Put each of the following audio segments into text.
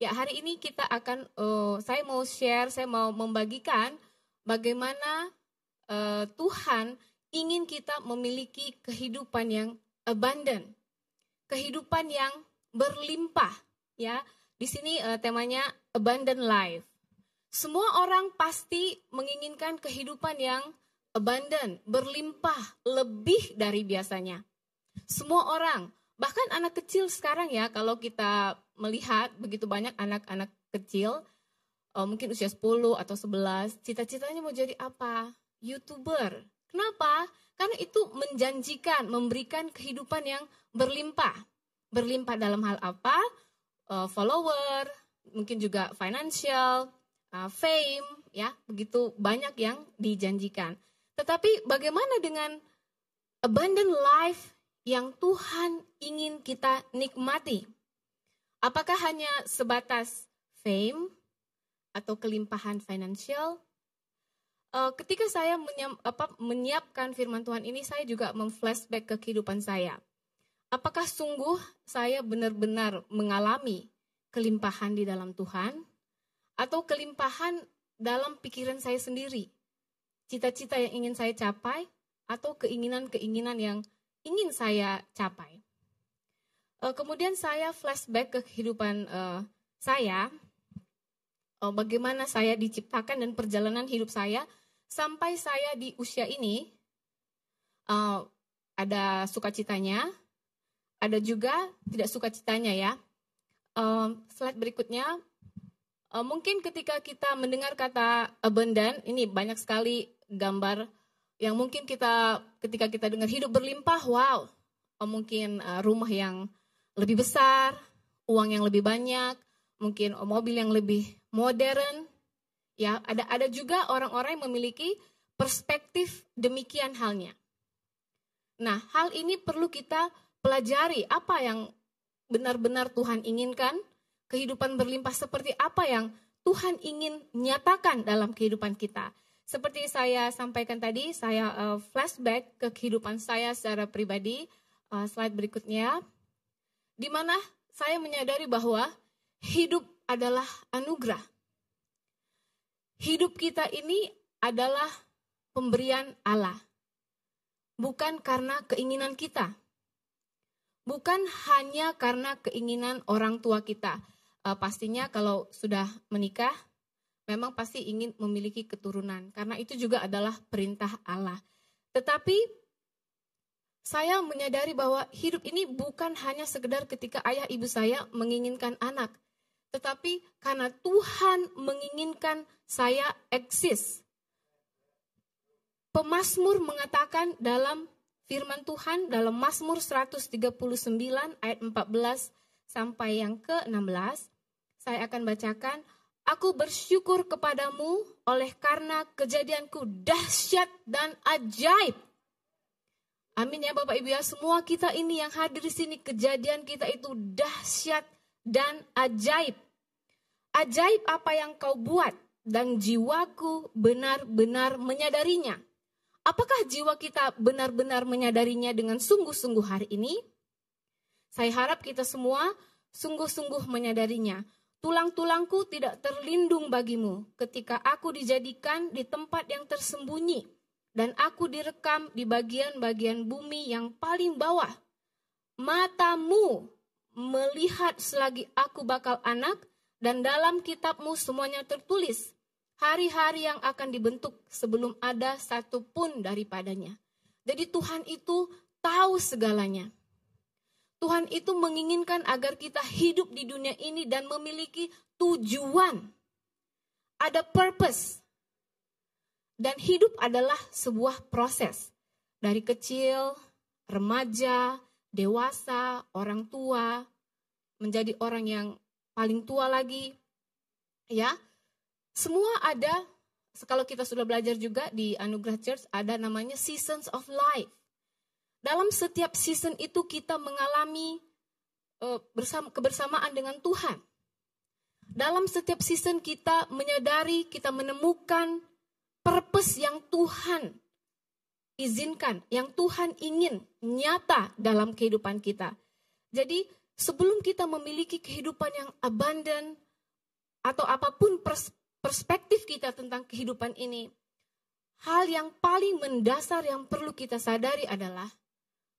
Ya, hari ini kita akan uh, saya mau share, saya mau membagikan bagaimana uh, Tuhan ingin kita memiliki kehidupan yang abundant. Kehidupan yang berlimpah, ya. Di sini uh, temanya abundant life. Semua orang pasti menginginkan kehidupan yang abundant, berlimpah, lebih dari biasanya. Semua orang, bahkan anak kecil sekarang ya, kalau kita melihat begitu banyak anak-anak kecil, uh, mungkin usia 10 atau 11, cita-citanya mau jadi apa? YouTuber. Kenapa? Karena itu menjanjikan, memberikan kehidupan yang berlimpah. Berlimpah dalam hal apa? Uh, follower, mungkin juga financial, uh, fame, ya, begitu banyak yang dijanjikan. Tetapi bagaimana dengan abundant life yang Tuhan ingin kita nikmati? Apakah hanya sebatas fame atau kelimpahan finansial? Uh, ketika saya menyiapkan firman Tuhan ini, saya juga memflashback ke kehidupan saya. Apakah sungguh saya benar-benar mengalami kelimpahan di dalam Tuhan? Atau kelimpahan dalam pikiran saya sendiri? Cita-cita yang ingin saya capai? Atau keinginan-keinginan yang ingin saya capai? uh, kemudian saya flashback ke kehidupan uh, saya, uh, bagaimana saya diciptakan dan perjalanan hidup saya sampai saya di usia ini uh, ada sukacitanya, ada juga tidak sukacitanya ya. Uh, slide berikutnya, mungkin ketika kita mendengar kata abundant, ini banyak sekali gambar yang mungkin kita ketika kita dengar hidup berlimpah, wow, uh, mungkin uh, rumah yang lebih besar, uang yang lebih banyak, mungkin mobil yang lebih modern. Ya, ada ada juga orang-orang yang memiliki perspektif demikian halnya. Nah, hal ini perlu kita pelajari apa yang benar-benar Tuhan inginkan, kehidupan berlimpah seperti apa yang Tuhan ingin nyatakan dalam kehidupan kita. Seperti saya sampaikan tadi, saya uh, flashback ke kehidupan saya secara pribadi. Uh, slide berikutnya di mana saya menyadari bahwa hidup adalah anugerah. Hidup kita ini adalah pemberian Allah, bukan karena keinginan kita, bukan hanya karena keinginan orang tua kita. Uh, pastinya kalau sudah menikah, memang pasti ingin memiliki keturunan, karena itu juga adalah perintah Allah. Tetapi saya menyadari bahwa hidup ini bukan hanya sekedar ketika ayah ibu saya menginginkan anak, tetapi karena Tuhan menginginkan saya eksis. Pemasmur mengatakan dalam firman Tuhan dalam Mazmur 139 ayat 14 sampai yang ke-16, saya akan bacakan, Aku bersyukur kepadamu oleh karena kejadianku dahsyat dan ajaib Amin ya Bapak Ibu ya, semua kita ini yang hadir di sini kejadian kita itu dahsyat dan ajaib. Ajaib apa yang kau buat dan jiwaku benar-benar menyadarinya. Apakah jiwa kita benar-benar menyadarinya dengan sungguh-sungguh hari ini? Saya harap kita semua sungguh-sungguh menyadarinya. Tulang-tulangku tidak terlindung bagimu ketika aku dijadikan di tempat yang tersembunyi dan aku direkam di bagian-bagian bumi yang paling bawah. Matamu melihat selagi aku bakal anak, dan dalam kitabmu semuanya tertulis hari-hari yang akan dibentuk sebelum ada satu pun daripadanya. Jadi Tuhan itu tahu segalanya. Tuhan itu menginginkan agar kita hidup di dunia ini dan memiliki tujuan. Ada purpose, dan hidup adalah sebuah proses. Dari kecil, remaja, dewasa, orang tua, menjadi orang yang paling tua lagi. Ya. Semua ada kalau kita sudah belajar juga di Anugerah Church ada namanya seasons of life. Dalam setiap season itu kita mengalami bersama kebersamaan dengan Tuhan. Dalam setiap season kita menyadari, kita menemukan purpose yang Tuhan izinkan, yang Tuhan ingin nyata dalam kehidupan kita. Jadi sebelum kita memiliki kehidupan yang abundant, atau apa pun perspektif kita tentang kehidupan ini, hal yang paling mendasar yang perlu kita sadari adalah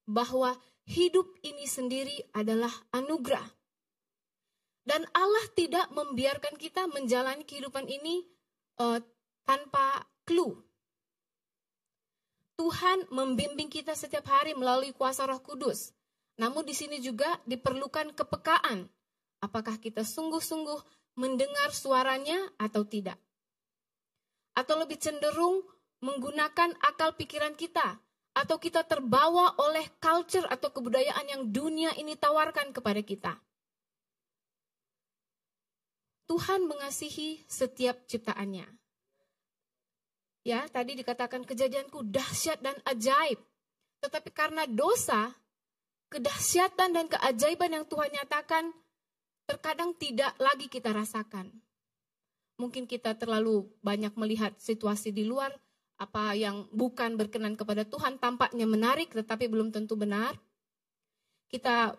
bahwa hidup ini sendiri adalah anugerah. Dan Allah tidak membiarkan kita menjalani kehidupan ini uh, tanpa clue. Tuhan membimbing kita setiap hari melalui kuasa Roh Kudus. Namun di sini juga diperlukan kepekaan. Apakah kita sungguh-sungguh mendengar suaranya atau tidak? Atau lebih cenderung menggunakan akal pikiran kita atau kita terbawa oleh culture atau kebudayaan yang dunia ini tawarkan kepada kita. Tuhan mengasihi setiap ciptaannya. Ya, tadi dikatakan kejadianku dahsyat dan ajaib. Tetapi karena dosa, kedahsyatan dan keajaiban yang Tuhan nyatakan terkadang tidak lagi kita rasakan. Mungkin kita terlalu banyak melihat situasi di luar, apa yang bukan berkenan kepada Tuhan tampaknya menarik tetapi belum tentu benar. Kita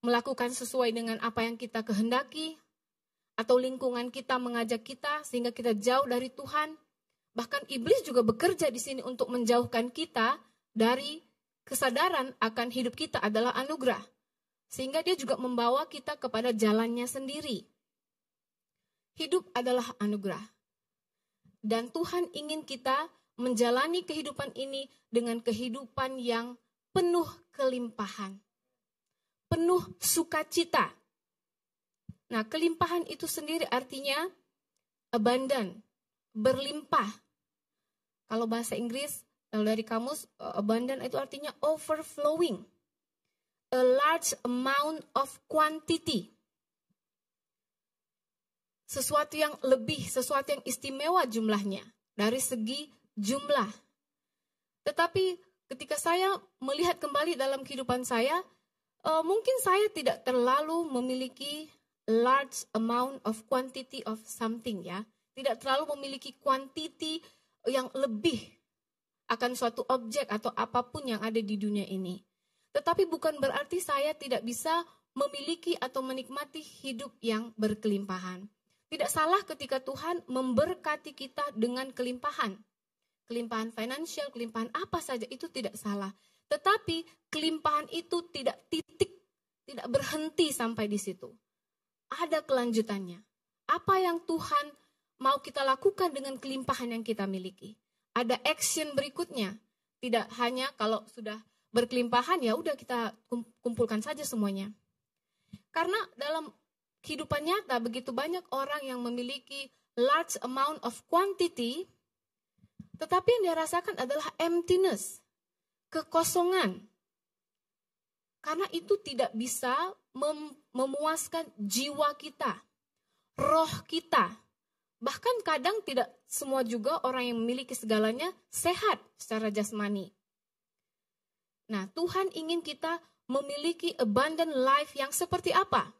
melakukan sesuai dengan apa yang kita kehendaki, atau lingkungan kita mengajak kita sehingga kita jauh dari Tuhan. Bahkan iblis juga bekerja di sini untuk menjauhkan kita dari kesadaran akan hidup kita adalah anugerah. Sehingga dia juga membawa kita kepada jalannya sendiri. Hidup adalah anugerah. Dan Tuhan ingin kita menjalani kehidupan ini dengan kehidupan yang penuh kelimpahan. Penuh sukacita. Nah, kelimpahan itu sendiri artinya abundant, berlimpah. Kalau bahasa Inggris, kalau dari kamus, uh, abundant itu artinya overflowing. A large amount of quantity. Sesuatu yang lebih, sesuatu yang istimewa jumlahnya dari segi jumlah. Tetapi ketika saya melihat kembali dalam kehidupan saya, uh, mungkin saya tidak terlalu memiliki large amount of quantity of something ya. Tidak terlalu memiliki quantity yang lebih akan suatu objek atau apa pun yang ada di dunia ini. Tetapi bukan berarti saya tidak bisa memiliki atau menikmati hidup yang berkelimpahan. Tidak salah ketika Tuhan memberkati kita dengan kelimpahan. Kelimpahan finansial, kelimpahan apa saja itu tidak salah. Tetapi kelimpahan itu tidak titik, tidak berhenti sampai di situ. Ada kelanjutannya. Apa yang Tuhan mau kita lakukan dengan kelimpahan yang kita miliki. Ada action berikutnya. Tidak hanya kalau sudah berkelimpahan ya udah kita kumpulkan saja semuanya. Karena dalam kehidupan nyata begitu banyak orang yang memiliki large amount of quantity tetapi yang dia rasakan adalah emptiness, kekosongan. Karena itu tidak bisa mem memuaskan jiwa kita, roh kita, Bahkan kadang tidak semua juga orang yang memiliki segalanya sehat secara jasmani. Nah, Tuhan ingin kita memiliki abundant life yang seperti apa?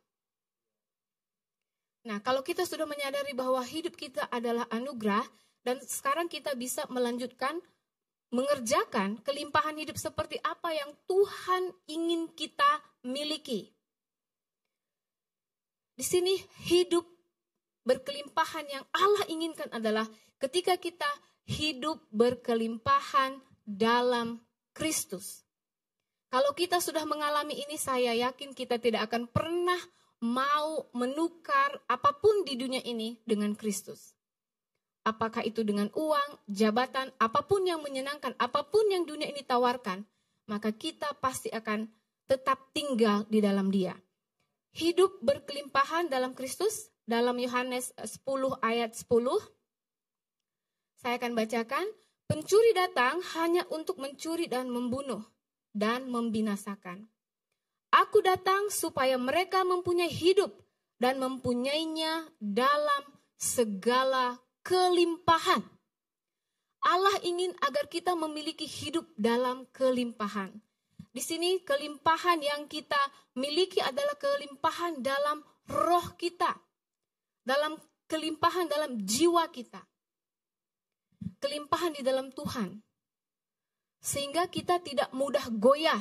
Nah, kalau kita sudah menyadari bahwa hidup kita adalah anugerah dan sekarang kita bisa melanjutkan mengerjakan kelimpahan hidup seperti apa yang Tuhan ingin kita miliki. Di sini hidup berkelimpahan yang Allah inginkan adalah ketika kita hidup berkelimpahan dalam Kristus. Kalau kita sudah mengalami ini, saya yakin kita tidak akan pernah mau menukar apa pun di dunia ini dengan Kristus. Apakah itu dengan uang, jabatan, apa pun yang menyenangkan, apa pun yang dunia ini tawarkan, maka kita pasti akan tetap tinggal di dalam Dia. Hidup berkelimpahan dalam Kristus dalam Yohanes 10 ayat 10. Saya akan bacakan, pencuri datang hanya untuk mencuri dan membunuh dan membinasakan. Aku datang supaya mereka mempunyai hidup dan mempunyainya dalam segala kelimpahan. Allah ingin agar kita memiliki hidup dalam kelimpahan. Di sini kelimpahan yang kita miliki adalah kelimpahan dalam roh kita dalam kelimpahan dalam jiwa kita. Kelimpahan di dalam Tuhan. Sehingga kita tidak mudah goyah.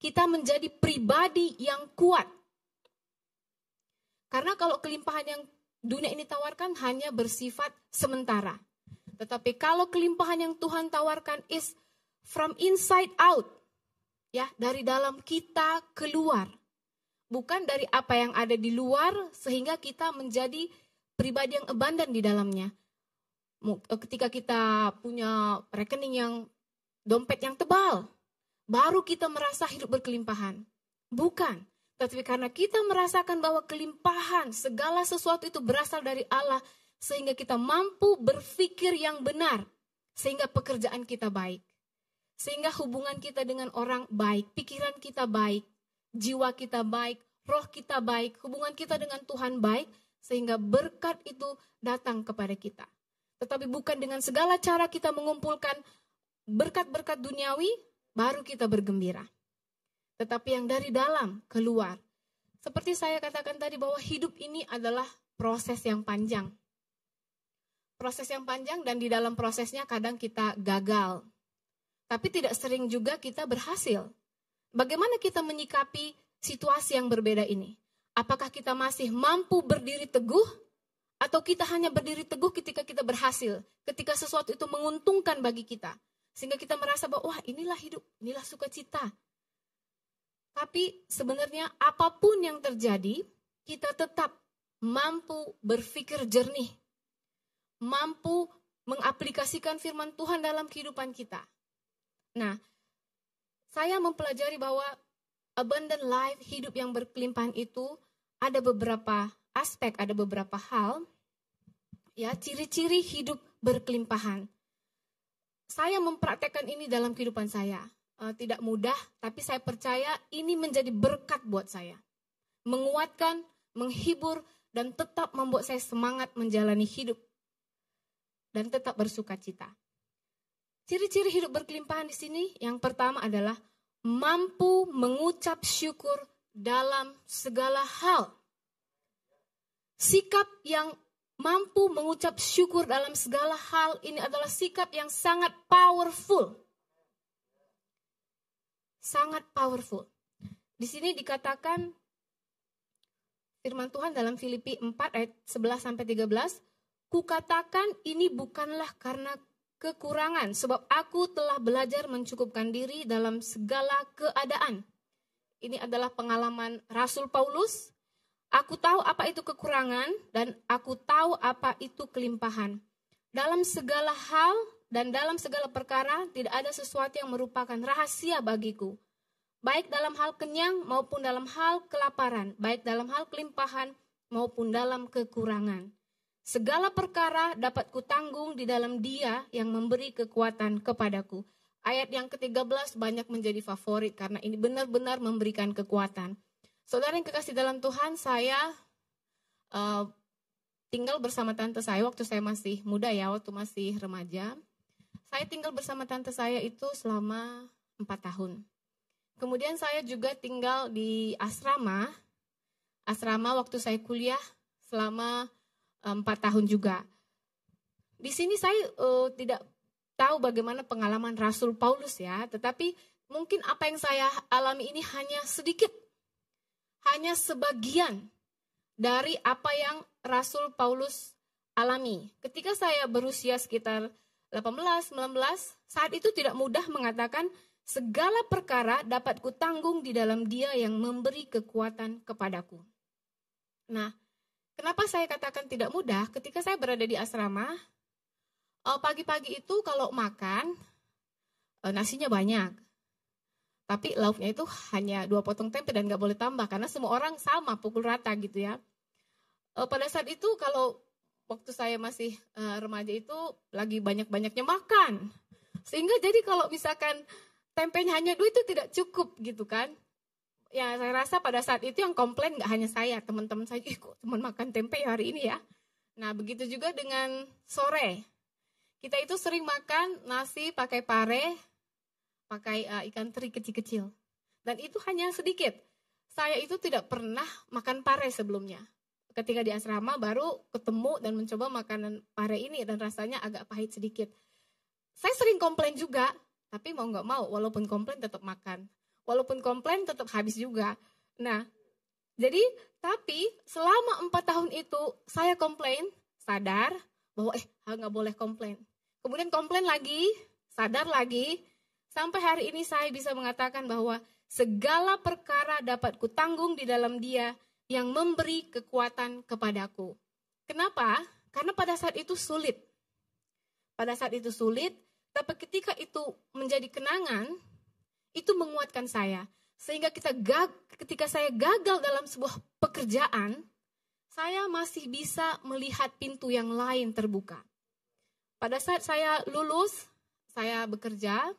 Kita menjadi pribadi yang kuat. Karena kalau kelimpahan yang dunia ini tawarkan hanya bersifat sementara. Tetapi kalau kelimpahan yang Tuhan tawarkan is from inside out, ya dari dalam kita keluar, bukan dari apa yang ada di luar sehingga kita menjadi pribadi yang abundant di dalamnya. Ketika kita punya rekening yang dompet yang tebal, baru kita merasa hidup berkelimpahan. Bukan, tapi karena kita merasakan bahwa kelimpahan segala sesuatu itu berasal dari Allah, sehingga kita mampu berpikir yang benar, sehingga pekerjaan kita baik, sehingga hubungan kita dengan orang baik, pikiran kita baik, jiwa kita baik, roh kita baik, hubungan kita dengan Tuhan baik, sehingga berkat itu datang kepada kita. Tetapi bukan dengan segala cara kita mengumpulkan berkat-berkat duniawi, baru kita bergembira tetapi yang dari dalam keluar. Seperti saya katakan tadi bahwa hidup ini adalah proses yang panjang. Proses yang panjang dan di dalam prosesnya kadang kita gagal. Tapi tidak sering juga kita berhasil. Bagaimana kita menyikapi situasi yang berbeda ini? Apakah kita masih mampu berdiri teguh atau kita hanya berdiri teguh ketika kita berhasil, ketika sesuatu itu menguntungkan bagi kita, sehingga kita merasa bahwa wah inilah hidup, inilah sukacita, tapi sebenarnya apa pun yang terjadi, kita tetap mampu berpikir jernih, mampu mengaplikasikan firman Tuhan dalam kehidupan kita. Nah, saya mempelajari bahwa abundant life, hidup yang berkelimpahan itu ada beberapa aspek, ada beberapa hal, ya ciri-ciri hidup berkelimpahan. Saya mempraktekkan ini dalam kehidupan saya uh, tidak mudah, tapi saya percaya ini menjadi berkat buat saya. Menguatkan, menghibur, dan tetap membuat saya semangat menjalani hidup. Dan tetap bersuka cita. Ciri-ciri hidup berkelimpahan di sini yang pertama adalah mampu mengucap syukur dalam segala hal. Sikap yang mampu mengucap syukur dalam segala hal ini adalah sikap yang sangat powerful sangat powerful. Di sini dikatakan firman Tuhan dalam Filipi 4 ayat 11 sampai 13, kukatakan ini bukanlah karena kekurangan sebab aku telah belajar mencukupkan diri dalam segala keadaan. Ini adalah pengalaman Rasul Paulus. Aku tahu apa itu kekurangan dan aku tahu apa itu kelimpahan. Dalam segala hal dan dalam segala perkara tidak ada sesuatu yang merupakan rahasia bagiku. Baik dalam hal kenyang maupun dalam hal kelaparan, baik dalam hal kelimpahan maupun dalam kekurangan. Segala perkara dapat kutanggung di dalam dia yang memberi kekuatan kepadaku. Ayat yang ke-13 banyak menjadi favorit karena ini benar-benar memberikan kekuatan. Saudara yang kekasih dalam Tuhan, saya uh, tinggal bersama tante saya waktu saya masih muda ya, waktu masih remaja. Saya tinggal bersama tante saya itu selama empat tahun. Kemudian saya juga tinggal di asrama, asrama waktu saya kuliah selama eh, empat tahun juga. Di sini saya uh, tidak tahu bagaimana pengalaman Rasul Paulus ya, tetapi mungkin apa yang saya alami ini hanya sedikit, hanya sebagian dari apa yang Rasul Paulus alami. Ketika saya berusia sekitar 18, 19, saat itu tidak mudah mengatakan segala perkara dapat kutanggung di dalam dia yang memberi kekuatan kepadaku. Nah, kenapa saya katakan tidak mudah? Ketika saya berada di asrama, eh, pagi-pagi itu kalau makan, eh, nasinya banyak. Tapi lauknya itu hanya dua potong tempe dan nggak boleh tambah karena semua orang sama pukul rata gitu ya. Eh, pada saat itu kalau waktu saya masih uh, remaja itu lagi banyak-banyaknya makan. Sehingga jadi kalau misalkan tempenya hanya dua itu tidak cukup gitu kan. Ya saya rasa pada saat itu yang komplain nggak hanya saya, teman-teman saya, ih kok teman makan tempe hari ini ya. Nah begitu juga dengan sore. Kita itu sering makan nasi pakai pare, pakai uh, ikan teri kecil-kecil. Dan itu hanya sedikit. Saya itu tidak pernah makan pare sebelumnya ketika di asrama baru ketemu dan mencoba makanan pare ini dan rasanya agak pahit sedikit. Saya sering komplain juga, tapi mau nggak mau, walaupun komplain tetap makan. Walaupun komplain tetap habis juga. Nah, jadi Tapi selama empat tahun itu saya komplain, sadar bahwa eh nggak boleh komplain. Kemudian komplain lagi, sadar lagi, sampai hari ini saya bisa mengatakan bahwa segala perkara dapat kutanggung di dalam dia yang memberi kekuatan kepadaku. Kenapa? Karena pada saat itu sulit. Pada saat itu sulit, tapi ketika itu menjadi kenangan, itu menguatkan saya. Sehingga kita gag, ketika saya gagal dalam sebuah pekerjaan, saya masih bisa melihat pintu yang lain terbuka. Pada saat saya lulus, saya bekerja,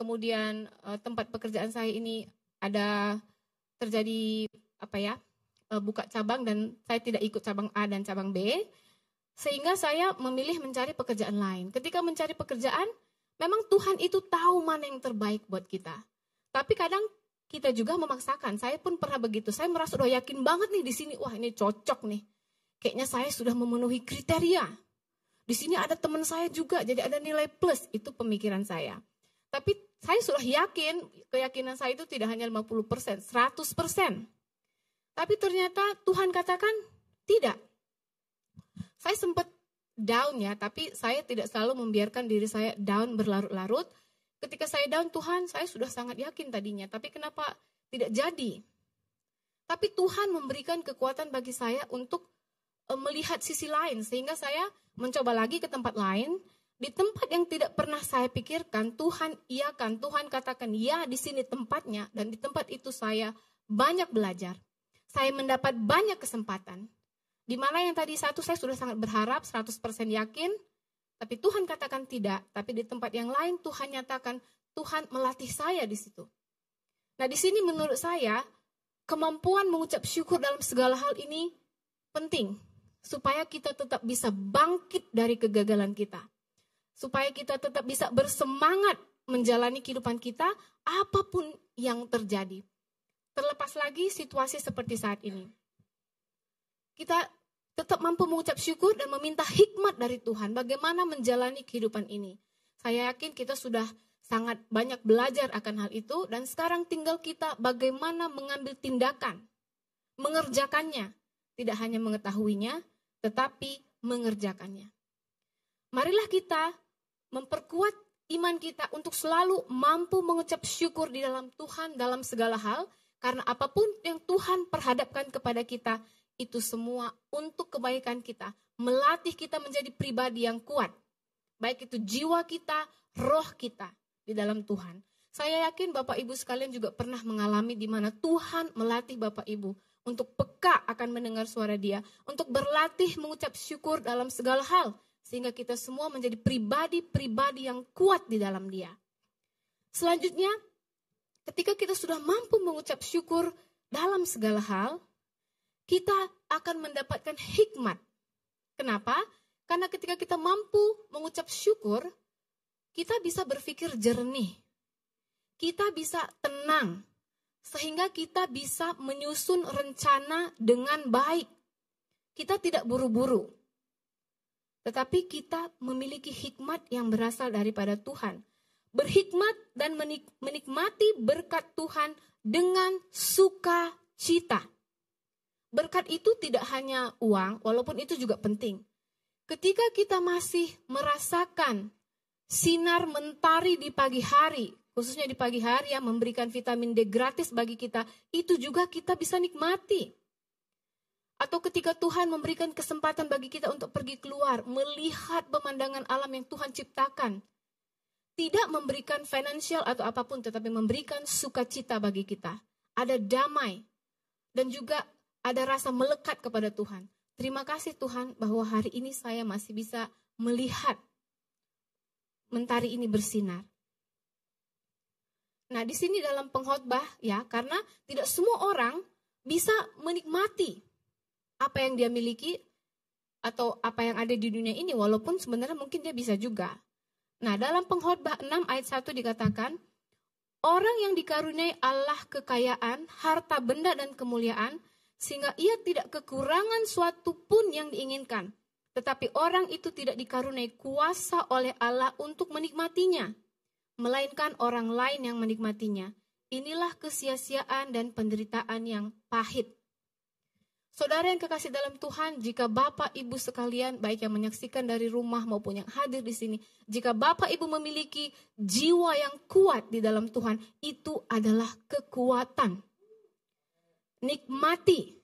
kemudian eh, tempat pekerjaan saya ini ada terjadi apa ya buka cabang dan saya tidak ikut cabang A dan cabang B, sehingga saya memilih mencari pekerjaan lain. Ketika mencari pekerjaan, memang Tuhan itu tahu mana yang terbaik buat kita. Tapi kadang kita juga memaksakan. Saya pun pernah begitu. Saya merasa udah yakin banget nih di sini. Wah ini cocok nih. Kayaknya saya sudah memenuhi kriteria. Di sini ada teman saya juga, jadi ada nilai plus. Itu pemikiran saya. Tapi saya sudah yakin, keyakinan saya itu tidak hanya 50%, 100%. Tapi ternyata Tuhan katakan tidak. Saya sempat down ya, tapi saya tidak selalu membiarkan diri saya down berlarut-larut Ketika saya down Tuhan, saya sudah sangat yakin tadinya, tapi kenapa tidak jadi? Tapi Tuhan memberikan kekuatan bagi saya untuk uh, melihat sisi lain sehingga saya mencoba lagi ke tempat lain di tempat yang tidak pernah saya pikirkan Tuhan iakan Tuhan katakan ya di sini tempatnya dan di tempat itu saya banyak belajar saya mendapat banyak kesempatan di mana yang tadi satu saya sudah sangat berharap 100% yakin tapi Tuhan katakan tidak, tapi di tempat yang lain Tuhan nyatakan Tuhan melatih saya di situ. Nah, di sini menurut saya kemampuan mengucap syukur dalam segala hal ini penting supaya kita tetap bisa bangkit dari kegagalan kita. Supaya kita tetap bisa bersemangat menjalani kehidupan kita apa pun yang terjadi. Terlepas lagi situasi seperti saat ini. Kita tetap mampu mengucap syukur dan meminta hikmat dari Tuhan bagaimana menjalani kehidupan ini. Saya yakin kita sudah sangat banyak belajar akan hal itu dan sekarang tinggal kita bagaimana mengambil tindakan, mengerjakannya, tidak hanya mengetahuinya, tetapi mengerjakannya. Marilah kita memperkuat iman kita untuk selalu mampu mengucap syukur di dalam Tuhan dalam segala hal, karena apa pun yang Tuhan perhadapkan kepada kita, itu semua untuk kebaikan kita, melatih kita menjadi pribadi yang kuat. Baik itu jiwa kita, roh kita di dalam Tuhan. Saya yakin Bapak Ibu sekalian juga pernah mengalami di mana Tuhan melatih Bapak Ibu untuk peka akan mendengar suara Dia, untuk berlatih mengucap syukur dalam segala hal, sehingga kita semua menjadi pribadi-pribadi yang kuat di dalam Dia. Selanjutnya, ketika kita sudah mampu mengucap syukur dalam segala hal, kita akan mendapatkan hikmat. Kenapa? Karena ketika kita mampu mengucap syukur, kita bisa berpikir jernih. Kita bisa tenang. Sehingga kita bisa menyusun rencana dengan baik. Kita tidak buru-buru. Tetapi kita memiliki hikmat yang berasal daripada Tuhan. Berhikmat dan menikmati berkat Tuhan dengan sukacita. Berkat itu tidak hanya uang, walaupun itu juga penting. Ketika kita masih merasakan sinar mentari di pagi hari, khususnya di pagi hari yang memberikan vitamin D gratis bagi kita, itu juga kita bisa nikmati. Atau ketika Tuhan memberikan kesempatan bagi kita untuk pergi keluar, melihat pemandangan alam yang Tuhan ciptakan. Tidak memberikan financial atau apa pun, tetapi memberikan sukacita bagi kita. Ada damai. Dan juga ada rasa melekat kepada Tuhan. Terima kasih Tuhan bahwa hari ini saya masih bisa melihat mentari ini bersinar. Nah, di sini dalam pengkhotbah ya, karena tidak semua orang bisa menikmati apa yang dia miliki atau apa yang ada di dunia ini walaupun sebenarnya mungkin dia bisa juga. Nah, dalam pengkhotbah 6 ayat 1 dikatakan, orang yang dikaruniai Allah kekayaan, harta benda dan kemuliaan sehingga ia tidak kekurangan suatu pun yang diinginkan. Tetapi orang itu tidak dikaruniai kuasa oleh Allah untuk menikmatinya, melainkan orang lain yang menikmatinya. Inilah kesia-siaan dan penderitaan yang pahit. Saudara yang kekasih dalam Tuhan, jika Bapak Ibu sekalian, baik yang menyaksikan dari rumah maupun yang hadir di sini, jika Bapak Ibu memiliki jiwa yang kuat di dalam Tuhan, itu adalah kekuatan. Nikmati.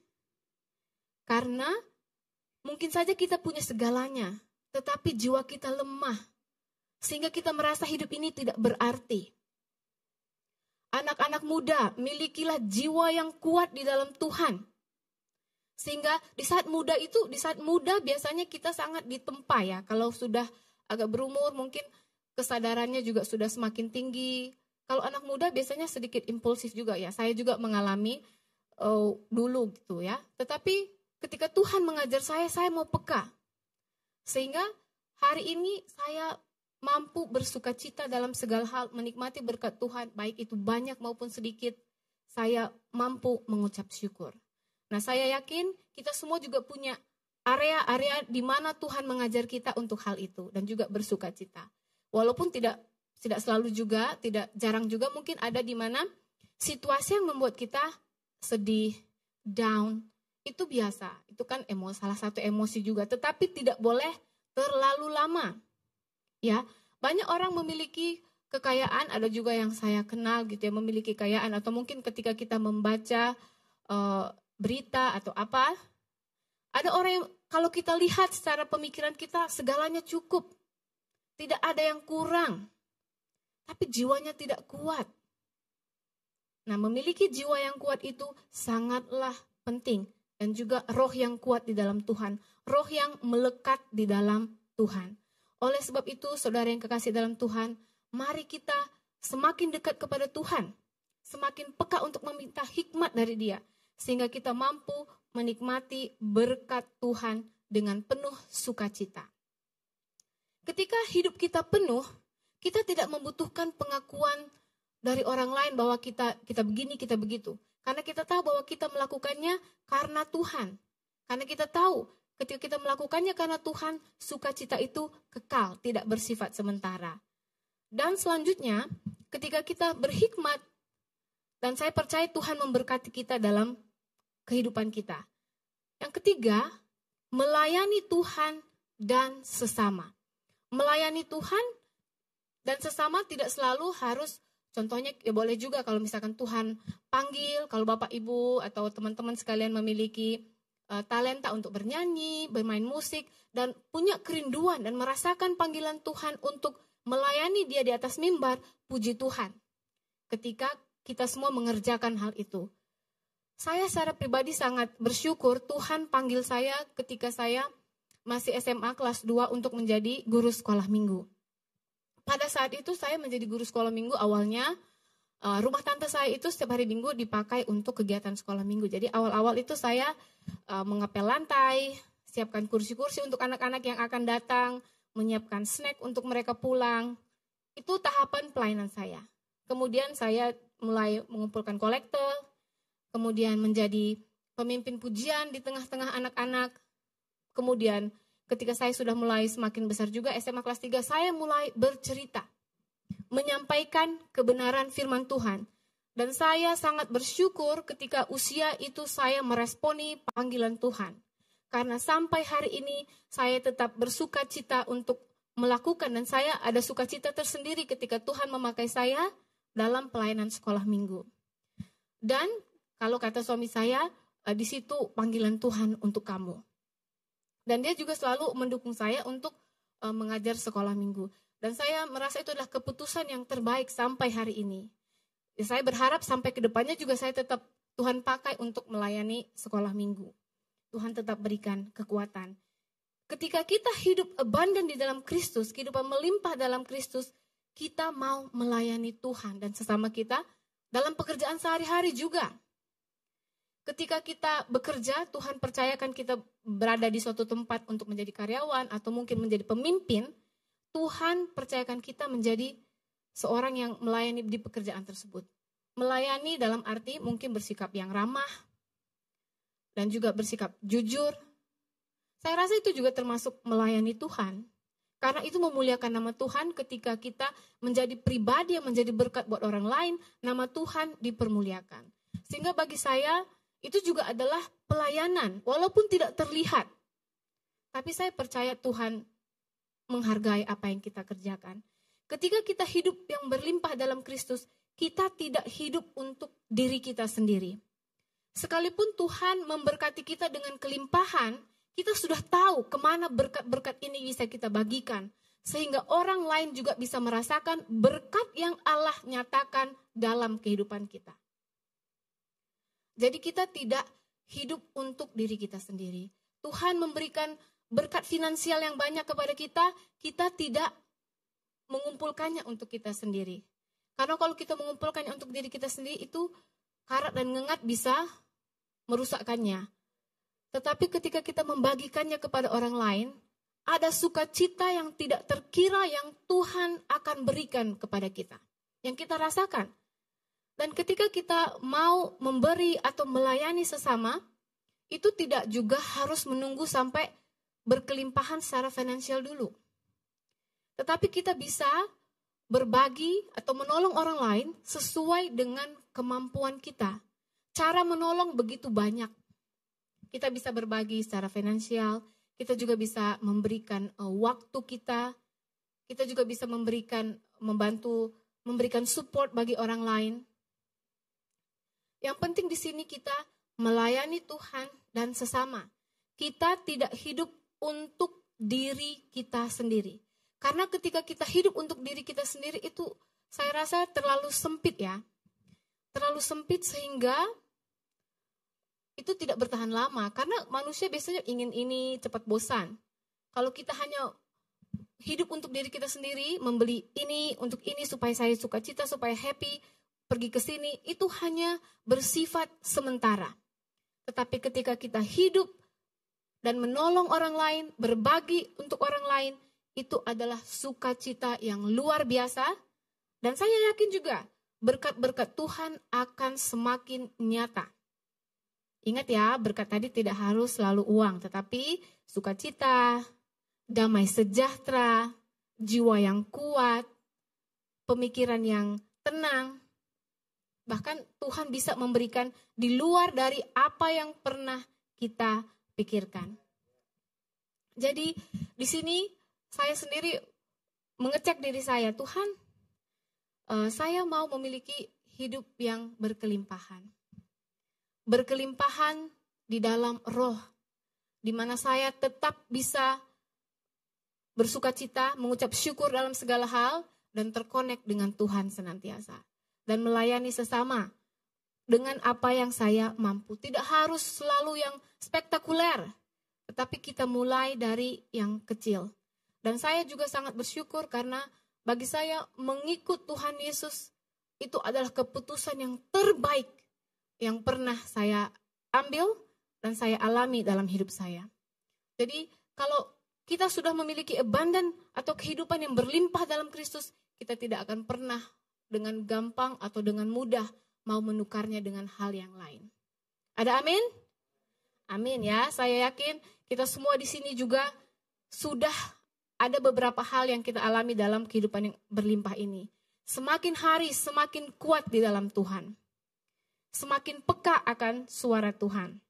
Karena mungkin saja kita punya segalanya, tetapi jiwa kita lemah. Sehingga kita merasa hidup ini tidak berarti. Anak-anak muda, milikilah jiwa yang kuat di dalam Tuhan sehingga di saat muda itu, di saat muda biasanya kita sangat ditempa ya. Kalau sudah agak berumur mungkin kesadarannya juga sudah semakin tinggi. Kalau anak muda biasanya sedikit impulsif juga ya. Saya juga mengalami uh, dulu gitu ya. Tetapi ketika Tuhan mengajar saya, saya mau peka. Sehingga hari ini saya mampu bersuka cita dalam segala hal, menikmati berkat Tuhan, baik itu banyak maupun sedikit. Saya mampu mengucap syukur. Nah, saya yakin kita semua juga punya area-area di mana Tuhan mengajar kita untuk hal itu dan juga bersuka cita. Walaupun tidak tidak selalu juga, tidak jarang juga mungkin ada di mana situasi yang membuat kita sedih, down, itu biasa. Itu kan emosi salah satu emosi juga, tetapi tidak boleh terlalu lama. Ya, banyak orang memiliki kekayaan, ada juga yang saya kenal gitu ya, memiliki kekayaan atau mungkin ketika kita membaca uh, berita atau apa. Ada orang yang kalau kita lihat secara pemikiran kita segalanya cukup. Tidak ada yang kurang. Tapi jiwanya tidak kuat. Nah, memiliki jiwa yang kuat itu sangatlah penting dan juga roh yang kuat di dalam Tuhan, roh yang melekat di dalam Tuhan. Oleh sebab itu, saudara yang kekasih dalam Tuhan, mari kita semakin dekat kepada Tuhan, semakin peka untuk meminta hikmat dari Dia, sehingga kita mampu menikmati berkat Tuhan dengan penuh sukacita. Ketika hidup kita penuh, kita tidak membutuhkan pengakuan dari orang lain bahwa kita kita begini, kita begitu. Karena kita tahu bahwa kita melakukannya karena Tuhan. Karena kita tahu ketika kita melakukannya karena Tuhan, sukacita itu kekal, tidak bersifat sementara. Dan selanjutnya, ketika kita berhikmat dan saya percaya Tuhan memberkati kita dalam kehidupan kita. Yang ketiga, melayani Tuhan dan sesama. Melayani Tuhan dan sesama tidak selalu harus contohnya ya boleh juga kalau misalkan Tuhan panggil kalau Bapak Ibu atau teman-teman sekalian memiliki uh, talenta untuk bernyanyi, bermain musik dan punya kerinduan dan merasakan panggilan Tuhan untuk melayani dia di atas mimbar, puji Tuhan. Ketika kita semua mengerjakan hal itu. Saya secara pribadi sangat bersyukur Tuhan panggil saya ketika saya masih SMA kelas 2 untuk menjadi guru sekolah minggu. Pada saat itu saya menjadi guru sekolah minggu awalnya uh, rumah tante saya itu setiap hari minggu dipakai untuk kegiatan sekolah minggu. Jadi awal-awal itu saya uh, mengepel lantai, siapkan kursi-kursi untuk anak-anak yang akan datang, menyiapkan snack untuk mereka pulang. Itu tahapan pelayanan saya. Kemudian saya mulai mengumpulkan kolektor, kemudian menjadi pemimpin pujian di tengah-tengah anak-anak. Kemudian ketika saya sudah mulai semakin besar juga SMA kelas 3, saya mulai bercerita, menyampaikan kebenaran firman Tuhan. Dan saya sangat bersyukur ketika usia itu saya meresponi panggilan Tuhan. Karena sampai hari ini saya tetap bersuka cita untuk melakukan dan saya ada sukacita tersendiri ketika Tuhan memakai saya dalam pelayanan sekolah minggu. Dan kalau kata suami saya, uh, di situ panggilan Tuhan untuk kamu. Dan dia juga selalu mendukung saya untuk uh, mengajar sekolah minggu. Dan saya merasa itu adalah keputusan yang terbaik sampai hari ini. Ya, saya berharap sampai ke depannya juga saya tetap Tuhan pakai untuk melayani sekolah minggu. Tuhan tetap berikan kekuatan. Ketika kita hidup abundant di dalam Kristus, kehidupan melimpah dalam Kristus, kita mau melayani Tuhan dan sesama kita dalam pekerjaan sehari-hari juga. Ketika kita bekerja, Tuhan percayakan kita berada di suatu tempat untuk menjadi karyawan atau mungkin menjadi pemimpin, Tuhan percayakan kita menjadi seorang yang melayani di pekerjaan tersebut. Melayani dalam arti mungkin bersikap yang ramah dan juga bersikap jujur. Saya rasa itu juga termasuk melayani Tuhan. Karena itu memuliakan nama Tuhan ketika kita menjadi pribadi yang menjadi berkat buat orang lain, nama Tuhan dipermuliakan. Sehingga bagi saya itu juga adalah pelayanan, walaupun tidak terlihat. Tapi saya percaya Tuhan menghargai apa yang kita kerjakan. Ketika kita hidup yang berlimpah dalam Kristus, kita tidak hidup untuk diri kita sendiri. Sekalipun Tuhan memberkati kita dengan kelimpahan, kita sudah tahu ke mana berkat-berkat ini bisa kita bagikan. Sehingga orang lain juga bisa merasakan berkat yang Allah nyatakan dalam kehidupan kita. Jadi kita tidak hidup untuk diri kita sendiri. Tuhan memberikan berkat finansial yang banyak kepada kita, kita tidak mengumpulkannya untuk kita sendiri. Karena kalau kita mengumpulkannya untuk diri kita sendiri itu karat dan ngengat bisa merusakkannya. Tetapi ketika kita membagikannya kepada orang lain, ada sukacita yang tidak terkira yang Tuhan akan berikan kepada kita. Yang kita rasakan. Dan ketika kita mau memberi atau melayani sesama, itu tidak juga harus menunggu sampai berkelimpahan secara finansial dulu. Tetapi kita bisa berbagi atau menolong orang lain sesuai dengan kemampuan kita. Cara menolong begitu banyak. Kita bisa berbagi secara finansial, kita juga bisa memberikan uh, waktu kita, kita juga bisa memberikan membantu memberikan support bagi orang lain. Yang penting di sini kita melayani Tuhan dan sesama. Kita tidak hidup untuk diri kita sendiri. Karena ketika kita hidup untuk diri kita sendiri itu saya rasa terlalu sempit ya. Terlalu sempit sehingga itu tidak bertahan lama karena manusia biasanya ingin ini cepat bosan. Kalau kita hanya hidup untuk diri kita sendiri, membeli ini untuk ini supaya saya suka cita, supaya happy, pergi ke sini, itu hanya bersifat sementara. Tetapi ketika kita hidup dan menolong orang lain, berbagi untuk orang lain, itu adalah sukacita yang luar biasa. Dan saya yakin juga berkat-berkat Tuhan akan semakin nyata. Ingat ya, berkat tadi tidak harus selalu uang, tetapi sukacita, damai sejahtera, jiwa yang kuat, pemikiran yang tenang. Bahkan Tuhan bisa memberikan di luar dari apa yang pernah kita pikirkan. Jadi di sini saya sendiri mengecek diri saya, Tuhan, uh, saya mau memiliki hidup yang berkelimpahan. Berkelimpahan di dalam roh, di mana saya tetap bisa bersuka cita, mengucap syukur dalam segala hal, dan terkonek dengan Tuhan senantiasa. Dan melayani sesama dengan apa yang saya mampu. Tidak harus selalu yang spektakuler, tetapi kita mulai dari yang kecil. Dan saya juga sangat bersyukur karena bagi saya mengikut Tuhan Yesus itu adalah keputusan yang terbaik yang pernah saya ambil dan saya alami dalam hidup saya. Jadi kalau kita sudah memiliki abundant atau kehidupan yang berlimpah dalam Kristus, kita tidak akan pernah dengan gampang atau dengan mudah mau menukarnya dengan hal yang lain. Ada amin? Amin ya. Saya yakin kita semua di sini juga sudah ada beberapa hal yang kita alami dalam kehidupan yang berlimpah ini. Semakin hari semakin kuat di dalam Tuhan. Semakin peka akan suara Tuhan.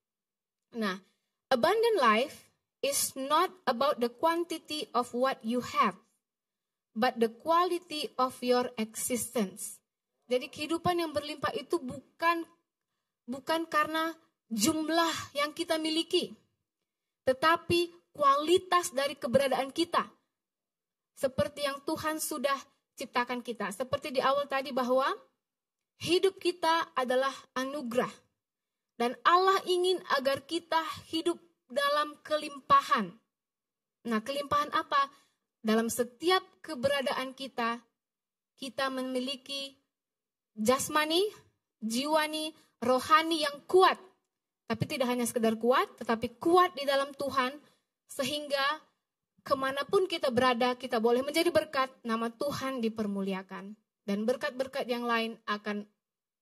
Nah, abundant life is not about the quantity of what you have, but the quality of your existence. Jadi kehidupan yang berlimpah itu bukan bukan karena jumlah yang kita miliki, tetapi kualitas dari keberadaan kita seperti yang Tuhan sudah ciptakan kita. Seperti di awal tadi bahwa hidup kita adalah anugerah. Dan Allah ingin agar kita hidup dalam kelimpahan. Nah, kelimpahan apa? Dalam setiap keberadaan kita, kita memiliki jasmani, jiwani, rohani yang kuat. Tapi tidak hanya sekedar kuat, tetapi kuat di dalam Tuhan, sehingga ke mana pun kita berada, kita boleh menjadi berkat, nama Tuhan dipermuliakan. Dan berkat-berkat yang lain akan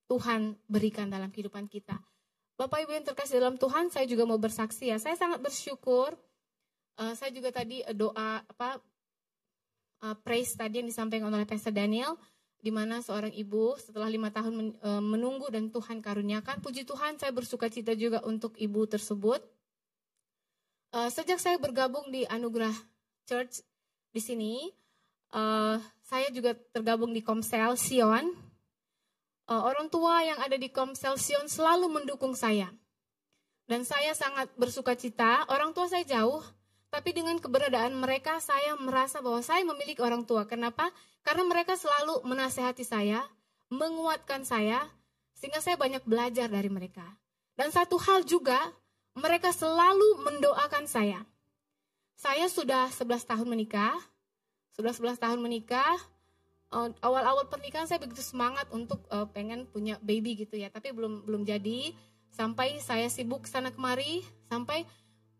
Tuhan berikan dalam kehidupan kita. Bapak Ibu yang terkasih dalam Tuhan, saya juga mau bersaksi ya. Saya sangat bersyukur. Uh, saya juga tadi doa apa uh, praise tadi yang disampaikan oleh Pastor Daniel di mana seorang ibu setelah lima tahun e, menunggu dan Tuhan karuniakan. Puji Tuhan, saya bersuka cita juga untuk ibu tersebut. Uh, sejak saya bergabung di Anugerah Church di sini, uh, saya juga tergabung di Komsel Sion. Uh, orang tua yang ada di Komsel Sion selalu mendukung saya. Dan saya sangat bersuka cita, orang tua saya jauh, tapi dengan keberadaan mereka saya merasa bahwa saya memiliki orang tua. Kenapa? Karena mereka selalu menasehati saya, menguatkan saya, sehingga saya banyak belajar dari mereka. Dan satu hal juga, mereka selalu mendoakan saya. Saya sudah 11 tahun menikah, sudah 11 tahun menikah, eh, awal-awal pernikahan saya begitu semangat untuk uh, pengen punya baby gitu ya, tapi belum belum jadi. Sampai saya sibuk sana kemari, sampai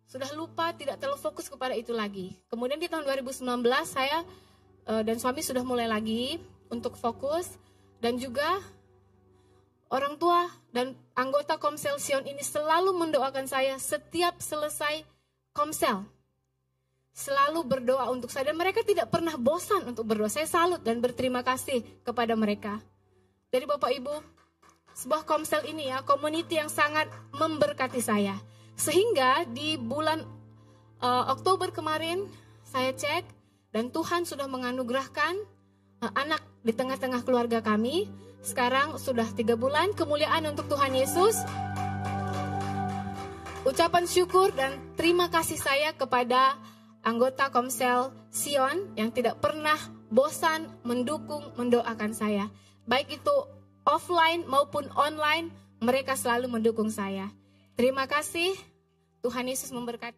sudah lupa tidak terlalu fokus kepada itu lagi. Kemudian di tahun 2019 saya uh, dan suami sudah mulai lagi untuk fokus dan juga Orang tua dan anggota Komsel Sion ini selalu mendoakan saya setiap selesai Komsel. Selalu berdoa untuk saya dan mereka tidak pernah bosan untuk berdoa. Saya salut dan berterima kasih kepada mereka. Jadi Bapak Ibu, sebuah Komsel ini ya, community yang sangat memberkati saya. Sehingga di bulan uh, Oktober kemarin saya cek dan Tuhan sudah menganugerahkan uh, anak di tengah-tengah keluarga kami sekarang sudah tiga bulan kemuliaan untuk Tuhan Yesus. Ucapan syukur dan terima kasih saya kepada anggota Komsel Sion yang tidak pernah bosan mendukung, mendoakan saya. Baik itu offline maupun online, mereka selalu mendukung saya. Terima kasih, Tuhan Yesus memberkati.